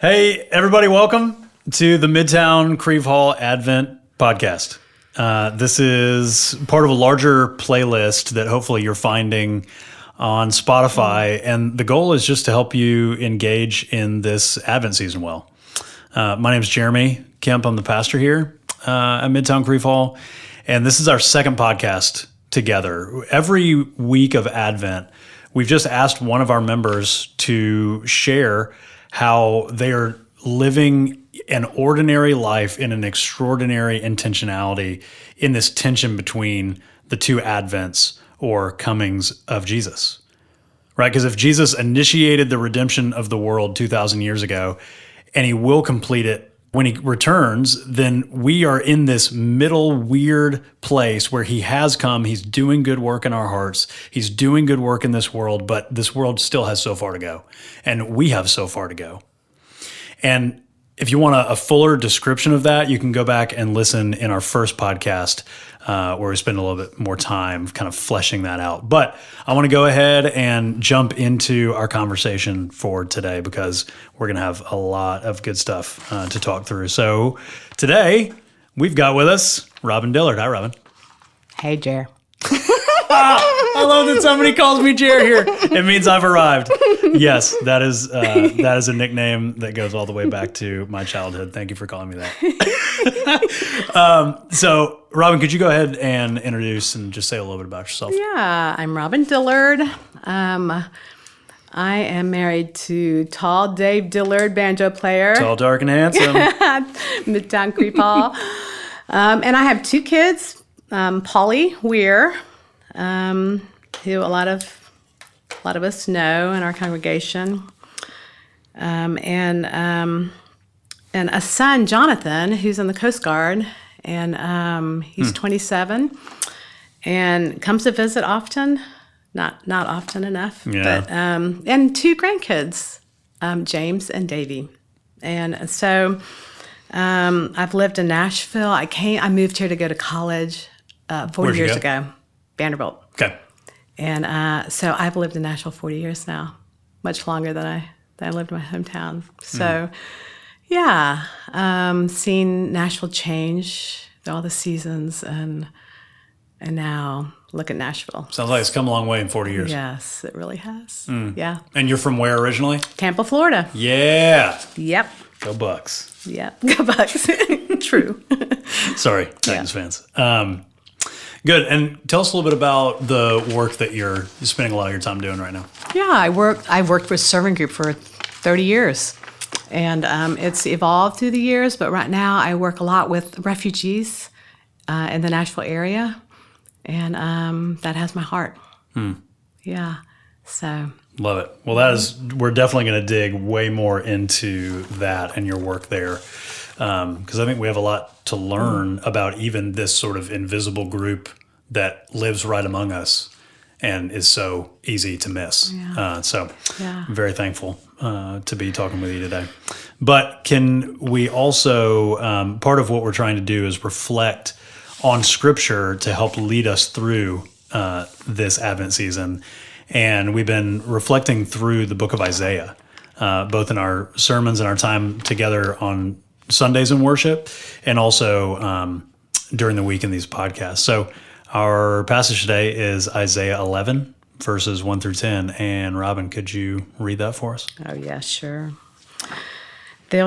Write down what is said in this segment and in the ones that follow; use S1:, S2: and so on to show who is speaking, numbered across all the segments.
S1: Hey, everybody, welcome to the Midtown Crieve Hall Advent podcast. Uh, this is part of a larger playlist that hopefully you're finding on Spotify. And the goal is just to help you engage in this Advent season well. Uh, my name is Jeremy Kemp. I'm the pastor here uh, at Midtown Crieve Hall. And this is our second podcast together. Every week of Advent, we've just asked one of our members to share how they are living an ordinary life in an extraordinary intentionality in this tension between the two advents or comings of Jesus. Right? Because if Jesus initiated the redemption of the world 2,000 years ago and he will complete it when he returns, then we are in this middle weird place where he has come. He's doing good work in our hearts. He's doing good work in this world, but this world still has so far to go. And we have so far to go. And if you want a, a fuller description of that, you can go back and listen in our first podcast uh, where we spend a little bit more time kind of fleshing that out. But I want to go ahead and jump into our conversation for today because we're going to have a lot of good stuff uh, to talk through. So today we've got with us Robin Dillard. Hi, Robin.
S2: Hey, Jer.
S1: I love that somebody calls me Jer here. It means I've arrived. Yes, that is uh, that is a nickname that goes all the way back to my childhood. Thank you for calling me that. um, so, Robin, could you go ahead and introduce and just say a little bit about yourself?
S2: Yeah, I'm Robin Dillard. Um, I am married to tall Dave Dillard, banjo player,
S1: Tall, dark, and handsome.
S2: Midtown Crieve Hall. um, and I have two kids, um, Polly Weir, um, who a lot of a lot of us know in our congregation, um, and um, and a son, Jonathan, who's in the Coast Guard, and um, he's 27, and comes to visit often. Not not often enough,
S1: Yeah.
S2: but um, and two grandkids, um, James and Davy, and so um, I've lived in Nashville. I came. I moved here to go to college uh, 40
S1: Where'd
S2: years
S1: go?
S2: ago, Vanderbilt.
S1: Okay.
S2: And uh, so I've lived in Nashville 40 years now, much longer than I, than I lived in my hometown. So, yeah, um, seen Nashville change through all the seasons, and and now look at Nashville.
S1: Sounds like it's come a long way in 40 years.
S2: Yes, it really has.
S1: Hmm.
S2: Yeah,
S1: And you're from where originally?
S2: Tampa, Florida.
S1: Yeah.
S2: Yep,
S1: Go Bucs.
S2: yep. Go Bucs. True.
S1: Sorry, Titans fans. Um, good. And tell us a little bit about the work that you're spending a lot of your time doing right now.
S2: Yeah, I work. I've worked with Servant Group for 30 years, and um, it's evolved through the years. But right now, I work a lot with refugees uh, in the Nashville area, and um, that has my heart. Yeah. So
S1: Love it. Well, that is, we're definitely going to dig way more into that and your work there. Because I think we have a lot to learn about even this sort of invisible group that lives right among us and is so easy to miss. Uh, so
S2: Yeah.
S1: I'm very thankful uh, to be talking with you today. But can we also, um, part of what we're trying to do is reflect on scripture to help lead us through uh, this Advent season. And we've been reflecting through the book of Isaiah, uh, both in our sermons and our time together on Sundays in worship, and also um, during the week in these podcasts. So, our passage today is Isaiah 11, verses 1 through 10. And Robin, could you read that for us?
S2: Oh, yeah, sure.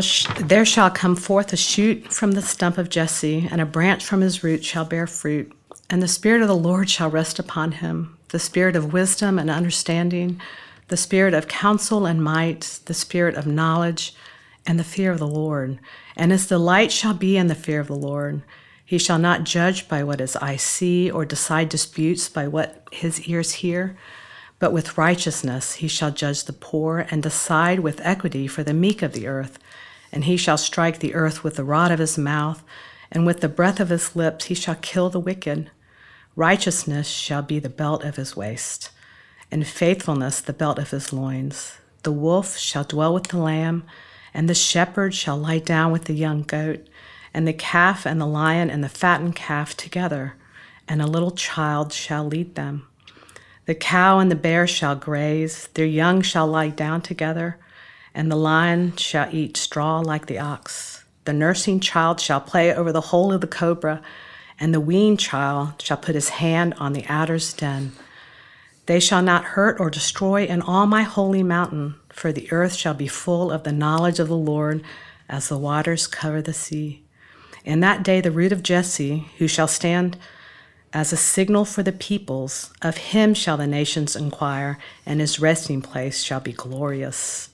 S2: Sh- there shall come forth a shoot from the stump of Jesse, and a branch from his root shall bear fruit. And the Spirit of the Lord shall rest upon him the Spirit of wisdom and understanding, the Spirit of counsel and might, the Spirit of knowledge and the fear of the Lord. And his delight shall be in the fear of the Lord. He shall not judge by what his eyes see, or decide disputes by what his ears hear. But with righteousness he shall judge the poor, and decide with equity for the meek of the earth. And he shall strike the earth with the rod of his mouth, and with the breath of his lips he shall kill the wicked. Righteousness shall be the belt of his waist, and faithfulness the belt of his loins. The wolf shall dwell with the lamb, and the shepherd shall lie down with the young goat, and the calf and the lion and the fattened calf together, and a little child shall lead them. The cow and the bear shall graze, their young shall lie down together, and the lion shall eat straw like the ox. The nursing child shall play over the hole of the cobra, and the weaned child shall put his hand on the adder's den. They shall not hurt or destroy in all my holy mountain, for the earth shall be full of the knowledge of the Lord as the waters cover the sea. In that day, the root of Jesse, who shall stand as a signal for the peoples, of him shall the nations inquire, and his resting place shall be glorious.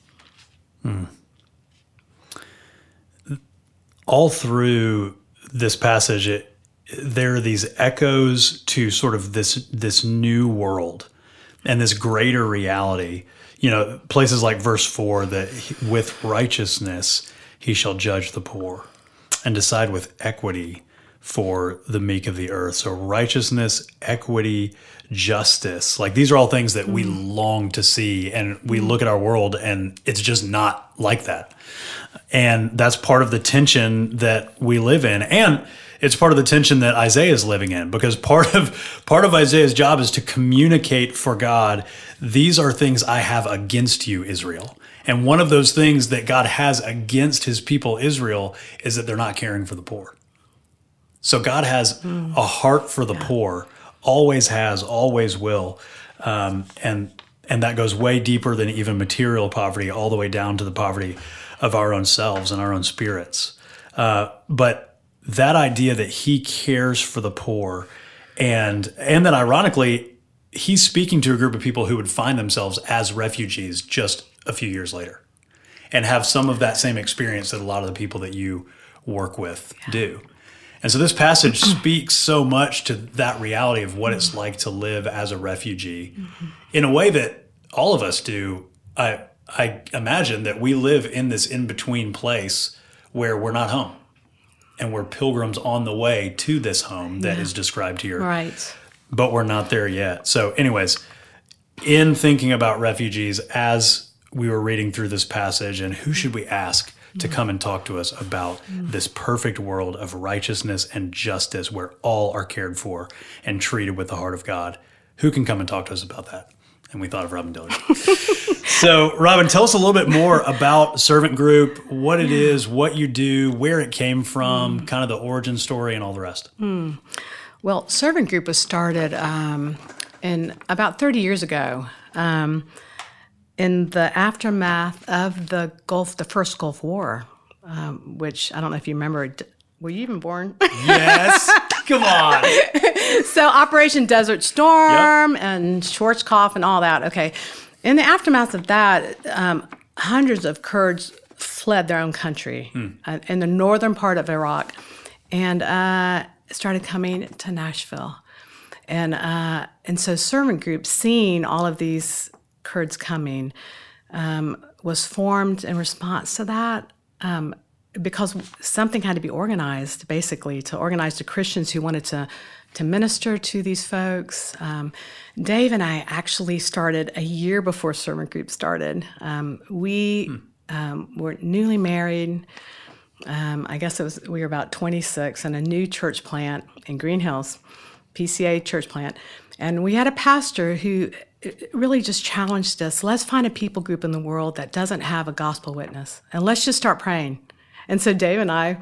S2: Hmm.
S1: All through this passage, it, there are these echoes to sort of this this new world and this greater reality. You know, places like verse four that with righteousness he shall judge the poor and decide with equity for the meek of the earth. So righteousness, equity, justice, like these are all things that we mm. long to see and we mm. look at our world and it's just not like that. And that's part of the tension that we live in. And it's part of the tension that Isaiah is living in because part of part of Isaiah's job is to communicate for God, these are things I have against you, Israel. And one of those things that God has against his people Israel is that they're not caring for the poor. So God has a heart for the poor, always has, always will, um, and and that goes way deeper than even material poverty, all the way down to the poverty of our own selves and our own spirits. Uh, but that idea that He cares for the poor, and and that ironically, He's speaking to a group of people who would find themselves as refugees just a few years later, and have some of that same experience that a lot of the people that you work with do. And so this passage speaks so much to that reality of what it's mm-hmm. like to live as a refugee mm-hmm. in a way that all of us do. I I imagine that we live in this in between place where we're not home and we're pilgrims on the way to this home that is described here
S2: Right.
S1: but we're not there yet. So, anyways, in thinking about refugees, as we were reading through this passage, and who should we ask to mm-hmm. come and talk to us about mm-hmm. this perfect world of righteousness and justice where all are cared for and treated with the heart of God? Who can come and talk to us about that? And we thought of Robin Dillard. so, Robin, tell us a little bit more about Servant Group, what it is, what you do, where it came from, kind of the origin story, and all the rest.
S2: Well, Servant Group was started um, in about 30 years ago. Um, in the aftermath of the Gulf, the first Gulf War, um, which I don't know if you remember. Were you even born?
S1: Yes. Come on.
S2: so Operation Desert Storm and Schwarzkopf and all that. Okay, in the aftermath of that, um, hundreds of Kurds fled their own country uh, in the northern part of Iraq, and uh, started coming to Nashville, and uh, and so Servant Group, seeing all of these Kurds coming, um, was formed in response to that. Um, because something had to be organized, basically, to organize the Christians who wanted to to minister to these folks. Um, Dave and I actually started a year before Servant Group started. Um, we um, were newly married. Um, I guess it was we were about 26 in a new church plant in Green Hills, PCA church plant, and we had a pastor who uh, really just challenged us. Let's find a people group in the world that doesn't have a gospel witness, and let's just start praying. And so Dave and I,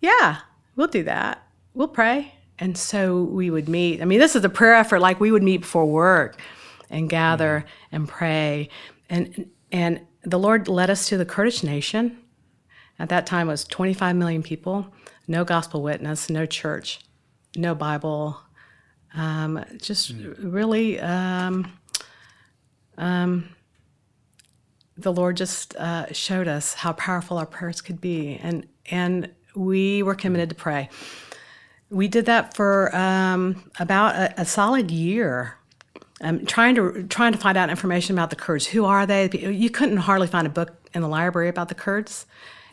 S2: yeah, we'll do that. We'll pray. And so we would meet. I mean, this is a prayer effort like we would meet before work and gather and pray. And and the Lord led us to the Kurdish nation. At that time it was 25 million people, no gospel witness, no church, no Bible. Um, just really um, the Lord just uh, showed us how powerful our prayers could be, and and we were committed to pray. We did that for um, about a, a solid year, um, trying to trying to find out information about the Kurds. Who are they? You couldn't hardly find a book in the library about the Kurds,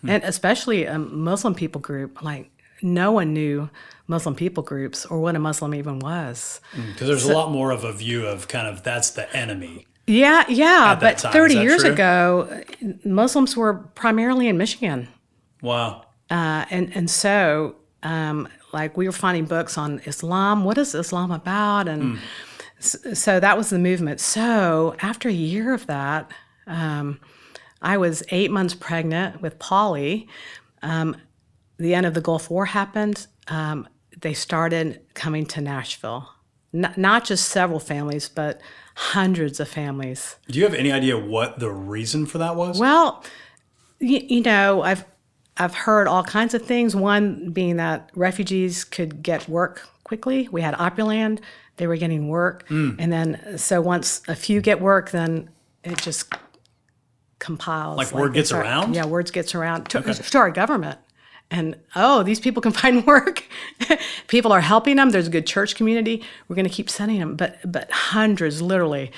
S2: and especially a Muslim people group. Like no one knew Muslim people groups or what a Muslim even was.
S1: Because there's a lot more of a view of kind of that's the enemy.
S2: Yeah, yeah, but
S1: time,
S2: 30 years
S1: true?
S2: ago, Muslims were primarily in Michigan.
S1: Wow.
S2: Uh, and and so um, like we were finding books on Islam. What is Islam about? And s- so that was the movement. So after a year of that, um, I was eight months pregnant with Polly. Um, the end of the Gulf War happened. Um, they started coming to Nashville. N- not just several families, but hundreds of families.
S1: Do you have any idea what the reason for that was?
S2: Well, you, you know, I've I've heard all kinds of things. One being that refugees could get work quickly. We had Opryland; they were getting work, mm. and then so once a few get work, then it just compiles.
S1: Like word gets
S2: our-
S1: around?
S2: Yeah, words gets around to, to our government. And oh, these people can find work. people are helping them. There's a good church community. We're going to keep sending them, but but hundreds, literally.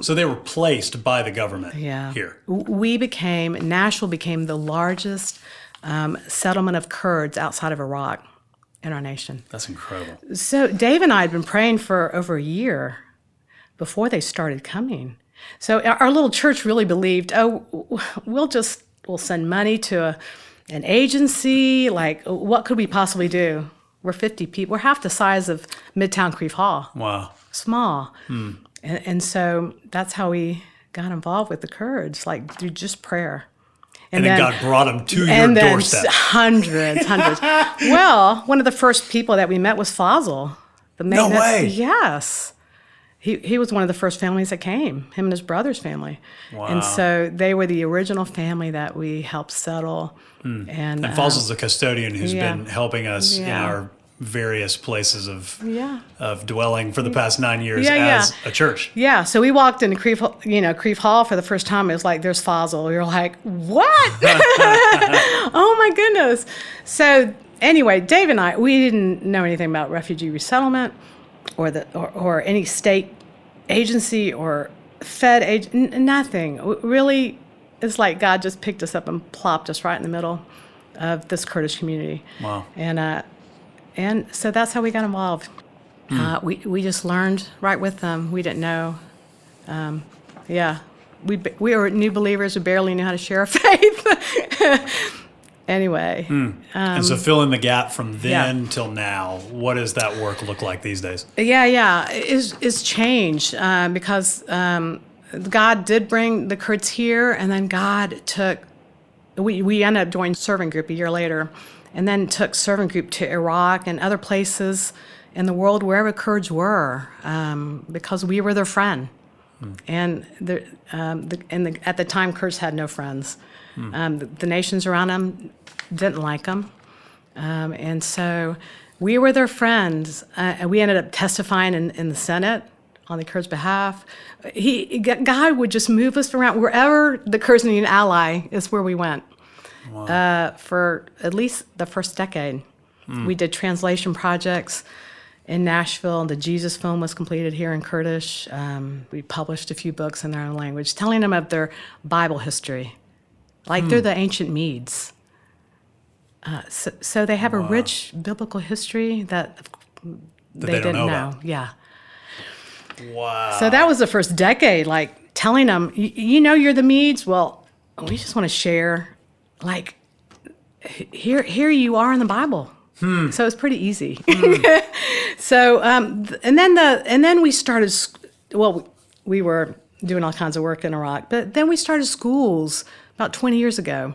S1: so they were placed by the government
S2: Yeah.
S1: here.
S2: We became, Nashville became the largest um, settlement of Kurds outside of Iraq in our nation.
S1: That's incredible.
S2: So Dave and I had been praying for over a year before they started coming. So our our little church really believed, oh, we'll just, we'll send money to a, an agency. Like, what could we possibly do? We're 50 people. We're half the size of Midtown Crieve Hall
S1: Wow.
S2: small.
S1: Hmm.
S2: And, and so that's how we got involved with the Kurds, like through just prayer.
S1: And then, God brought them to your
S2: and then
S1: doorstep.
S2: hundreds, hundreds. well, one of the first people that we met was Fazil. The
S1: No
S2: maintenance-
S1: way.
S2: Yes. He, he was one of the first families that came, him and his brother's family.
S1: Wow.
S2: And so they were the original family that we helped settle. And,
S1: And
S2: um,
S1: Fazl's the custodian who's
S2: yeah.
S1: been helping us in our various places of
S2: Yeah.
S1: of dwelling for the past nine years
S2: Yeah, yeah.
S1: as a church.
S2: Yeah, so we walked into Crieve, you know, Crieve Hall for the first time. It was like, there's Fazil. You're like, what? oh my goodness. So anyway, Dave and I, we didn't know anything about refugee resettlement or the or, or any state agency or Fed ag- n- nothing. Really, it's like God just picked us up and plopped us right in the middle of this Kurdish community.
S1: Wow.
S2: And uh, and so that's how we got involved. Uh, we we just learned right with them. We didn't know. Um, yeah, we we were new believers We barely knew how to share our faith. Anyway,
S1: and so fill in the gap from
S2: Um, yeah.
S1: then till now. What does that work look like these days?
S2: yeah, yeah, it's it's changed uh, because um, God did bring the Kurds here, and then God took. We we ended up joining servant group a year later, and then took servant group to Iraq and other places in the world wherever Kurds were, um, because we were their friend. And the, um, the, and the, at the time, Kurds had no friends. Um, the, the nations around them didn't like them. Um, and so we were their friends. Uh, and we ended up testifying in, in the Senate on the Kurds' behalf. He, God would just move us around wherever the Kurds needed an ally is where we went. Uh, for at least the first decade, we did translation projects in Nashville. The Jesus film was completed here in Kurdish. Um, we published a few books in their own language, telling them of their Bible history, like they're the ancient Medes. Uh, so, so they have a rich biblical history that, they,
S1: they
S2: didn't
S1: know
S2: know. Yeah.
S1: Wow.
S2: So that was the first decade, like telling them, you know, you're the Medes. Well, we just want to share, like, here, here you are in the Bible. So it was pretty easy. so, um, and then the, and then we started. Well, we- we were doing all kinds of work in Iraq, but then we started schools about 20 years ago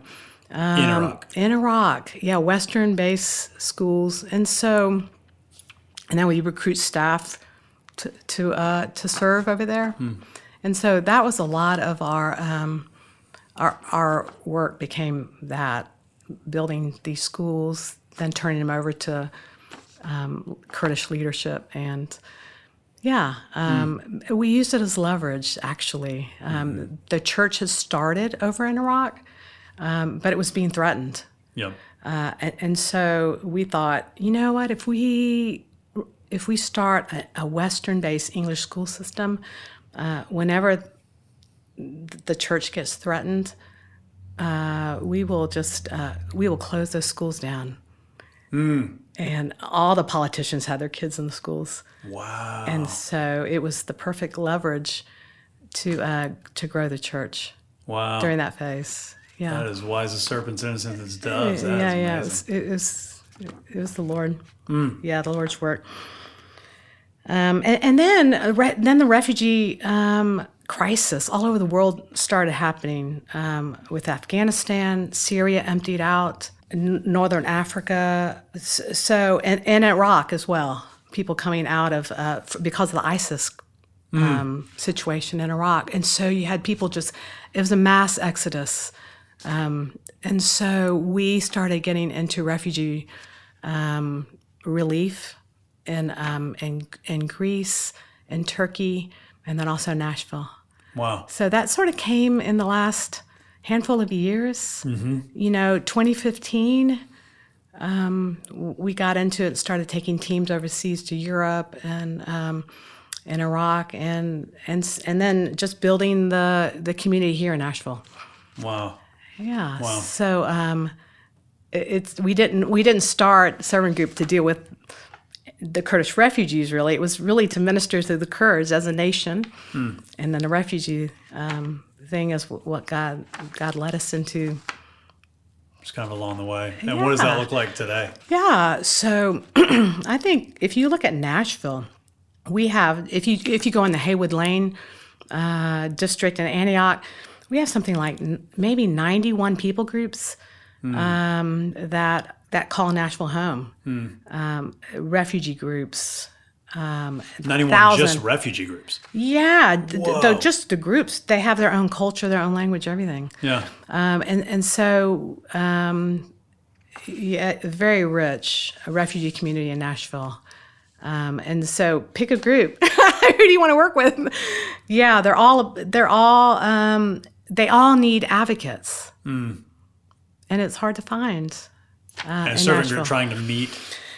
S1: in Iraq.
S2: in Iraq. Yeah, Western-based schools, and so, and then we recruit staff to to uh, to serve over there, and so that was a lot of our um, our our work became that building these schools, then turning them over to um, Kurdish leadership and. Yeah, um, we used it as leverage. Actually, um, the church has started over in Iraq, um, but it was being threatened.
S1: Yep.
S2: Uh, and, and so we thought, you know what? If we if we start a, a Western-based English school system, uh, whenever the church gets threatened, uh, we will just uh, we will close those schools down. And all the politicians had their kids in the schools,
S1: Wow.
S2: and so it was the perfect leverage to uh, to grow the church
S1: wow.
S2: during that phase. Yeah.
S1: that is wise as serpents, innocent as doves. That
S2: yeah, yeah. It was, it was, it was the Lord. Yeah, the Lord's work. Um, and, and then, uh, re- then the refugee um, crisis all over the world started happening um, with Afghanistan, Syria emptied out, Northern Africa, so and, and Iraq as well. People coming out of uh, because of the ISIS um, situation in Iraq, and so you had people just it was a mass exodus, um, and so we started getting into refugee um, relief in um, in in Greece, in Turkey, and then also Nashville.
S1: Wow.
S2: So that sort of came in the last handful of years. You know, 2015, um, we got into it, started taking teams overseas to Europe and um, and Iraq, and and and then just building the the community here in Nashville.
S1: Wow.
S2: Yeah.
S1: Wow.
S2: So um, it- it's we didn't we didn't start Servant Group to deal with the Kurdish refugees. Really, it was really to minister to the Kurds as a nation, and then the refugee um, thing is what God God led us into.
S1: Just kind of along the way. And what does that look like today?
S2: Yeah. So I think if you look at Nashville, we have if you if you go in the Haywood Lane uh, district in Antioch, we have something like n- maybe 91 people groups um, that that call Nashville home. Um, refugee groups. Um,
S1: 91
S2: thousand.
S1: just refugee groups.
S2: yeah, th- th- just the groups. They have their own culture, their own language, everything.
S1: Yeah.
S2: Um, and and so um, yeah, very rich a refugee community in Nashville. Um, and so pick a group. Who do you want to work with? Yeah, they're all they're all um, they all need advocates, and it's hard to find. Uh,
S1: And
S2: Nashville.
S1: Group trying to meet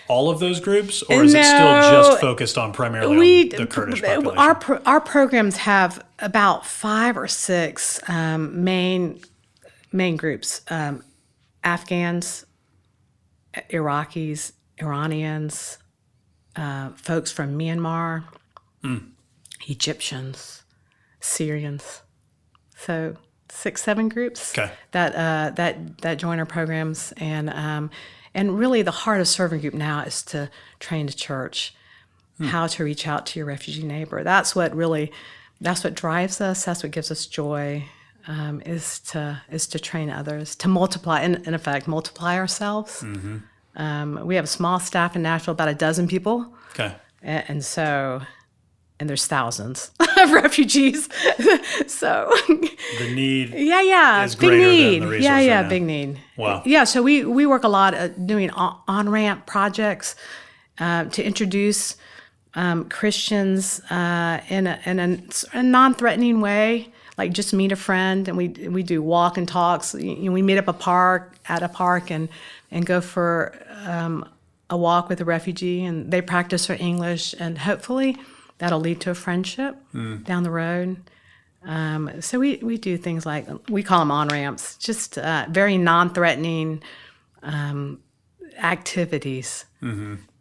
S1: all of those groups, or is it still just focused on primarily
S2: we
S1: on the Kurdish population?
S2: our pro- our programs have about five or six um, main main groups: um, Afghans, Iraqis, Iranians, uh, folks from Myanmar, Egyptians, Syrians. So six, seven groups
S1: Okay.
S2: that uh, that that join our programs, and um, and really the heart of Servant Group now is to train the church how to reach out to your refugee neighbor. That's what really, that's what drives us. That's what gives us joy. Um, is to is to train others to multiply in, in effect multiply ourselves. Um, we have a small staff in Nashville, about a dozen people,
S1: okay.
S2: and, and so and there's thousands of refugees. so
S1: The need.
S2: yeah, yeah,
S1: is
S2: big need.
S1: resource
S2: yeah,
S1: right
S2: yeah, big need.
S1: Wow.
S2: Yeah, so we we work a lot at doing on ramp projects uh, to introduce um, Christians uh, in a, in a, a non threatening way. Like just meet a friend, and we we do walk and talks. You know, we meet up a park at a park and and go for um, a walk with a refugee, and they practice their English, and hopefully that'll lead to a friendship down the road. Um, so we, we do things like we call them on ramps, just uh, very non-threatening um, activities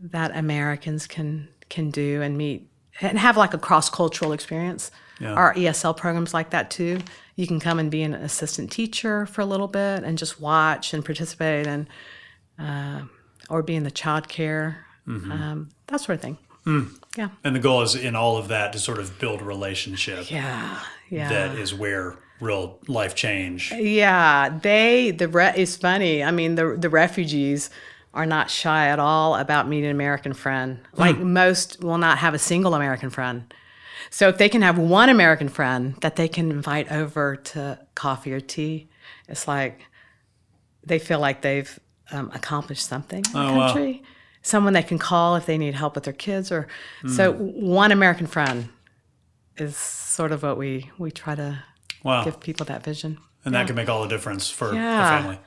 S2: that Americans can can do and meet and have like a cross-cultural experience.
S1: Yeah.
S2: Our ESL programs like that too. You can come and be an assistant teacher for a little bit and just watch and participate and uh, or be in the child care, um, that sort of thing. Yeah,
S1: And the goal is in all of that to sort of build a relationship
S2: yeah, yeah.
S1: that is where real life change.
S2: Yeah, they the re- it's funny. I mean, the the refugees are not shy at all about meeting an American friend. Like most will not have a single American friend. So if they can have one American friend that they can invite over to coffee or tea, it's like they feel like they've um, accomplished something in the
S1: Oh, wow.
S2: Someone they can call if they need help with their kids, or so one American friend is sort of what we we try to
S1: Wow.
S2: give people that vision.
S1: And that can make all the difference for
S2: Yeah.
S1: a family.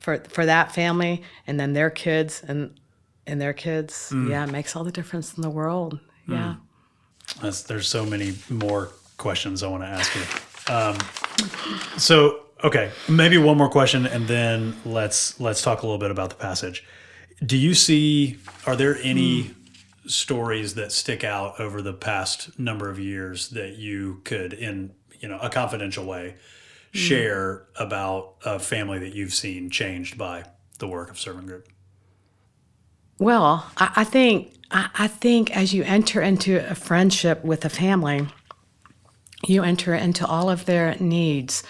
S2: for for that family and then their kids and and their kids
S1: Mm.
S2: yeah it makes all the difference in the world yeah
S1: That's, there's so many more questions I want to ask you. Um, so, okay, maybe one more question, and then let's let's talk a little bit about the passage. Do you see? Are there any stories that stick out over the past number of years that you could, in you know, a confidential way, hmm. share about a family that you've seen changed by the work of Servant Group?
S2: well i, I think I, I think as you enter into a friendship with a family you enter into all of their needs.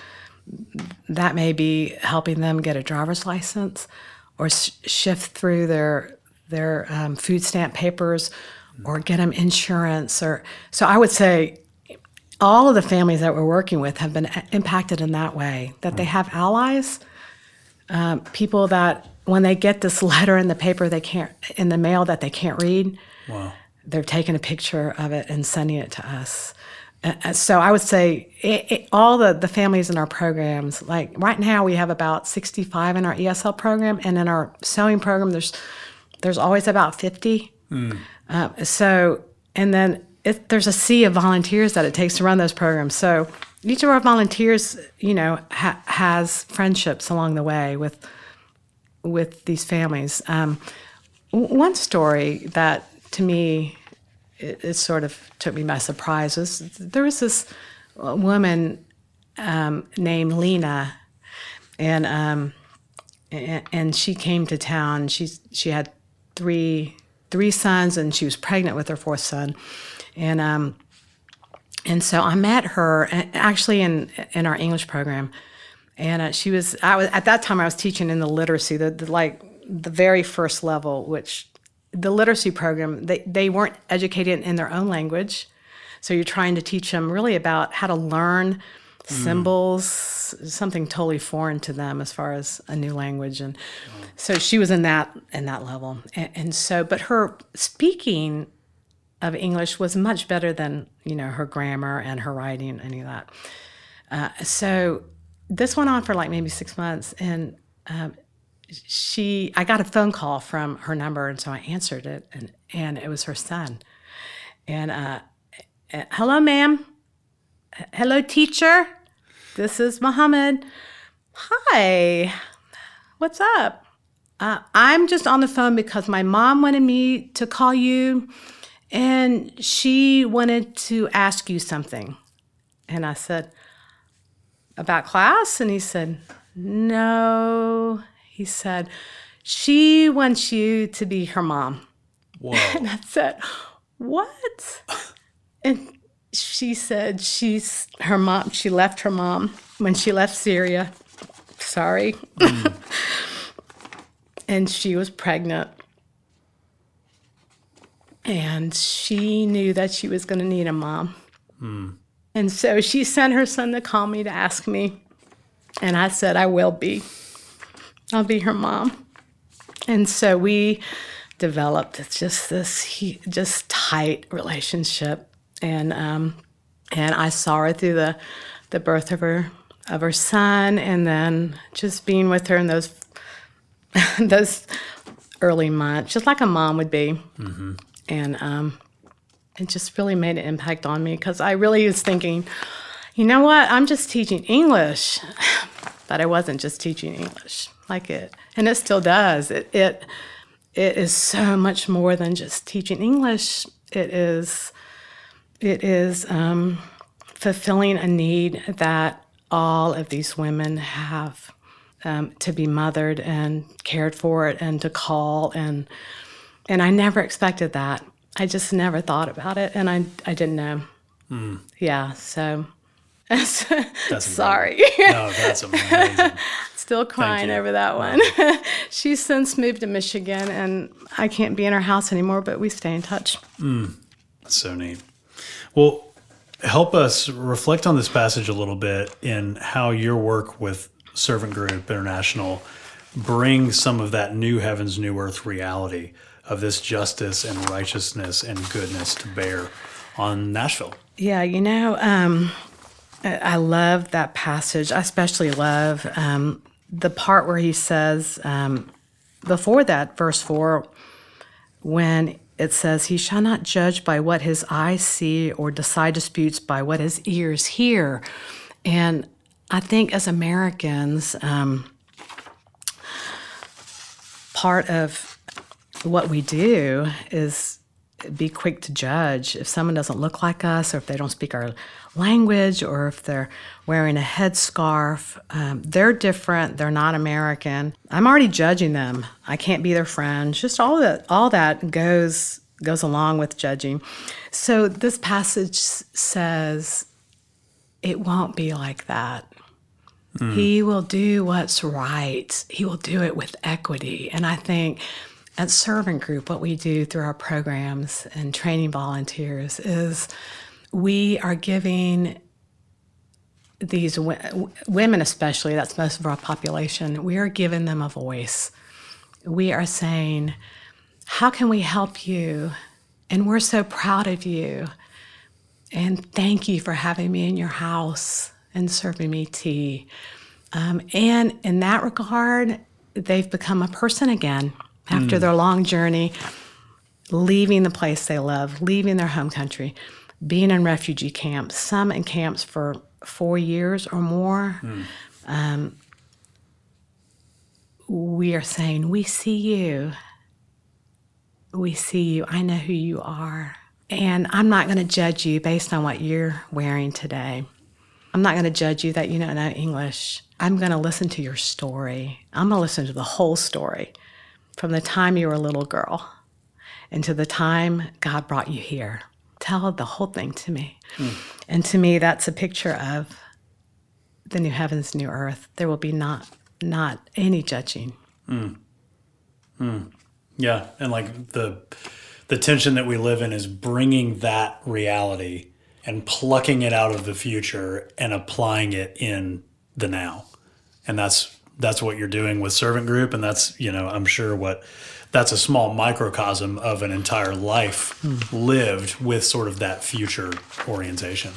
S2: That may be helping them get a driver's license or sh- shift through their their um, food stamp papers or get them insurance or so I would say all of the families that we're working with have been impacted in that way that they have allies um, people that when they get this letter in the paper they can't in the mail that they can't read
S1: Wow.
S2: they're taking a picture of it and sending it to us. Uh, so I would say it, it, all the, the families in our programs, like right now we have about 65 in our ESL program, and in our sewing program, there's there's always about 50. Uh, so, and then it, there's a sea of volunteers that it takes to run those programs. So each of our volunteers, you know, ha- has friendships along the way with with these families. Um, one story that to me it, it sort of took me by surprise was there was this woman um, named Lena, and um, and, she came to town. She's she had three three sons, and she was pregnant with her fourth son, and um, and so I met her actually in in our English program, and uh, she was I was at that time I was teaching in the literacy the, the like the very first level, which the literacy program they they weren't educated in their own language, so you're trying to teach them really about how to learn symbols, something totally foreign to them as far as a new language, and so she was in that in that level, and, and so but her speaking of English was much better than you know her grammar and her writing, any of that. Uh, so this went on for like maybe six months, and um, she I got a phone call from her number, and so I answered it, and and it was her son, and uh, hello, ma'am, hello, teacher, this is Mohammed. Hi, what's up? Uh, I'm just on the phone because my mom wanted me to call you and she wanted to ask you something. And I said, About class? And he said, No. He said, She wants you to be her mom.
S1: Whoa.
S2: And I said, What? And she said she's her mom, she left her mom when she left Syria. Sorry. Mm. and she was pregnant. And she knew that she was going to need a mom. Hmm. And so she sent her son to call me to ask me. And I said, I will be. I'll be her mom. And so we developed just this just tight relationship. And um, and I saw her through the the birth of her of her son, and then just being with her in those those early months, just like a mom would be. And um, it just really made an impact on me because I really was thinking, you know what? I'm just teaching English, but I wasn't just teaching English like it, and it still does. It it it is so much more than just teaching English. It is it is um, fulfilling a need that all of these women have um, to be mothered and cared for and to call and and I never expected that. I just never thought about it, and I I didn't know. Yeah, so sorry,
S1: No, that's amazing.
S2: still crying over that one. She's since moved to Michigan, and I can't be in her house anymore, but we stay in touch.
S1: That's so neat. Well, help us reflect on this passage a little bit in how your work with Servant Group International brings some of that new heavens, new earth reality of this justice and righteousness and goodness to bear on Nashville.
S2: Yeah, you know, um, I love that passage. I especially love um, the part where he says, um, before that, verse 4, when it says, He shall not judge by what his eyes see or decide disputes by what his ears hear. And I think as Americans, um, part of what we do is be quick to judge if someone doesn't look like us or if they don't speak our language or if they're wearing a headscarf um, they're different they're not american i'm already judging them i can't be their friend just all that all that goes goes along with judging so this passage says it won't be like that. He will do what's right. He will do it with equity. And I think at Servant Group, what we do through our programs and training volunteers is we are giving these wo- women, especially, that's most of our population, we are giving them a voice. We are saying, How can we help you? And we're so proud of you. And thank you for having me in your house and serving me tea. Um, and in that regard, they've become a person again after their long journey, leaving the place they love, leaving their home country, being in refugee camps, some in camps for four years or more. Um, we are saying, We see you. We see you. I know who you are. And I'm not going to judge you based on what you're wearing today. I'm not going to judge you that you don't know English. I'm going to listen to your story. I'm going to listen to the whole story from the time you were a little girl to the time God brought you here. Tell the whole thing to me. Hmm. And to me, that's a picture of the new heavens, new earth. There will be not not any judging. Hmm. Hmm.
S1: Yeah, and like the the tension that we live in is bringing that reality and plucking it out of the future and applying it in the now. And that's that's what you're doing with servant group and that's, you know, I'm sure what that's a small microcosm of an entire life lived with sort of that future orientation.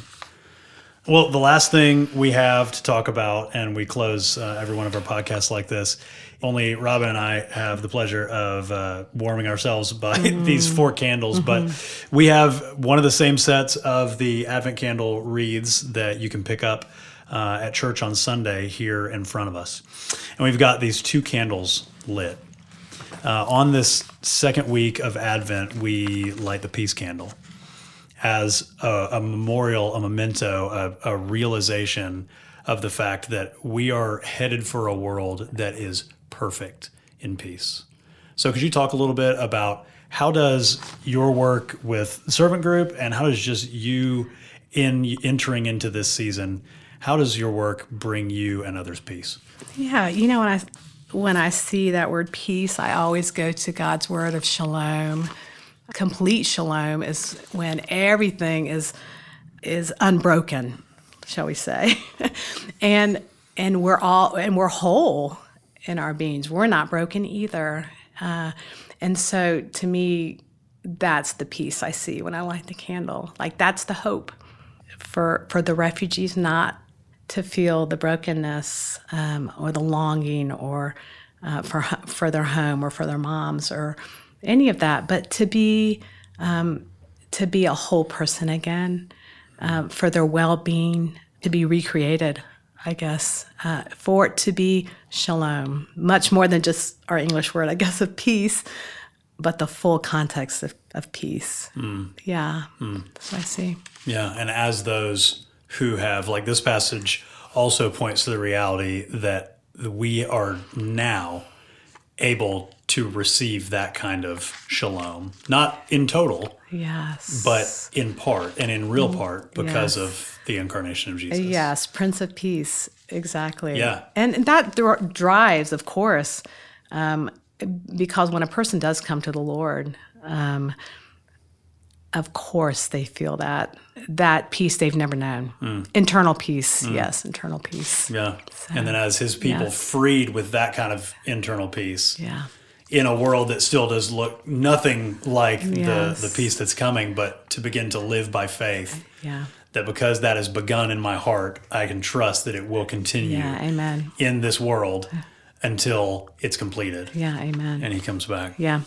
S1: Well, the last thing we have to talk about, and we close uh, every one of our podcasts like this. Only Robin and I have the pleasure of uh, warming ourselves by these four candles, but we have one of the same sets of the Advent candle wreaths that you can pick up uh, at church on Sunday here in front of us. And we've got these two candles lit. Uh, on this second week of Advent, we light the peace candle as a, a memorial, a memento, a, a realization of the fact that we are headed for a world that is perfect in peace. So, could you talk a little bit about how does your work with servant group and how does just you in entering into this season, how does your work bring you and others peace?
S2: Yeah, you know when I when I see that word peace, I always go to God's word of shalom. Complete shalom is when everything is is unbroken, shall we say. and and we're all and we're whole in our beings. We're not broken either. Uh, and so to me that's the peace I see when I light the candle. Like that's the hope for for the refugees not to feel the brokenness um, or the longing or uh, for for their home or for their moms or any of that, but to be um, to be a whole person again, um, for their well being, to be recreated. I guess uh, for it to be shalom, much more than just our English word, I guess, of peace, but the full context of, of peace. Yeah, that's what I see.
S1: Yeah, and as those who have, like this passage also points to the reality that we are now able to receive that kind of shalom, not in total,
S2: Yes.
S1: but in part and in real part because
S2: yes.
S1: of the incarnation of Jesus.
S2: Yes, Prince of Peace, exactly.
S1: Yeah.
S2: and that dr- drives, of course, um, because when a person does come to the Lord, um, of course they feel that that peace they've never known, mm. internal peace. Mm. Yes, internal peace.
S1: Yeah. and then as his people
S2: yes.
S1: freed with that kind of internal peace
S2: Yeah,
S1: in a world that still does look nothing like
S2: Yes.
S1: the, the peace that's coming, but to begin to live by faith.
S2: yeah,
S1: that because that has begun in my heart, I can trust that it will continue
S2: yeah. Amen.
S1: in this world until it's completed
S2: Yeah, amen.
S1: and he comes back.
S2: yeah,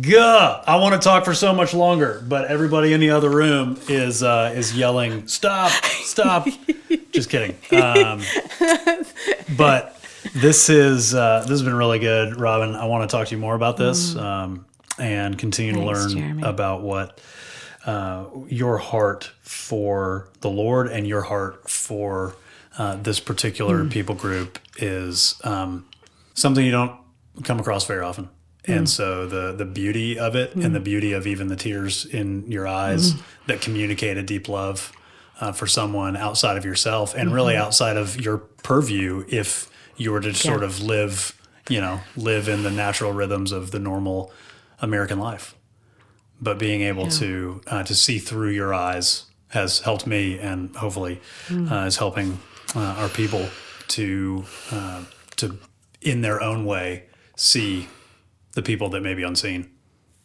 S1: Gah! I want to talk for so much longer, but everybody in the other room is uh, is yelling, "Stop! Stop!" Just kidding. Um, but this is uh, this has been really good, Robin. I want to talk to you more about this um, and continue to
S2: Mm.
S1: Learn
S2: Jeremy.
S1: about what uh, your heart for the Lord and your heart for uh, this particular
S2: Mm.
S1: people group is um, something you don't come across very often. And so the the beauty of it and the beauty of even the tears in your eyes that communicate a deep love uh, for someone outside of yourself and really outside of your purview if you were to sort of live, you know, live in the natural rhythms of the normal American life. But being able to uh, to see through your eyes has helped me, and hopefully uh, is helping uh, our people to uh, to in their own way see the people that may be unseen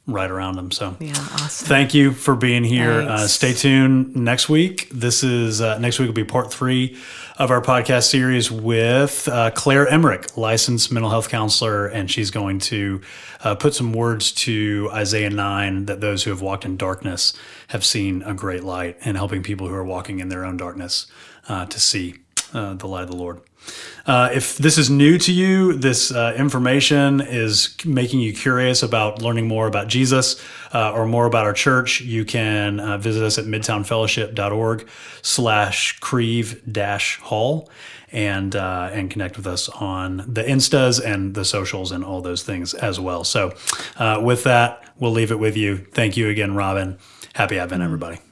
S1: right around them. So
S2: Yeah, awesome.
S1: Thank you for being here. Uh, stay tuned next week. This is uh, next week will be part three of our podcast series with uh, Claire Emmerich, licensed mental health counselor, and she's going to uh, put some words to Isaiah nine that those who have walked in darkness have seen a great light, and helping people who are walking in their own darkness uh, to see uh, the light of the Lord. Uh, if this is new to you, this uh, information is making you curious about learning more about Jesus uh, or more about our church, you can uh, visit us at midtownfellowship.org slash crieve dash hall and uh, and connect with us on the instas and the socials and all those things as well. So uh, with that, we'll leave it with you. Thank you again, Robin. Happy Advent, everybody.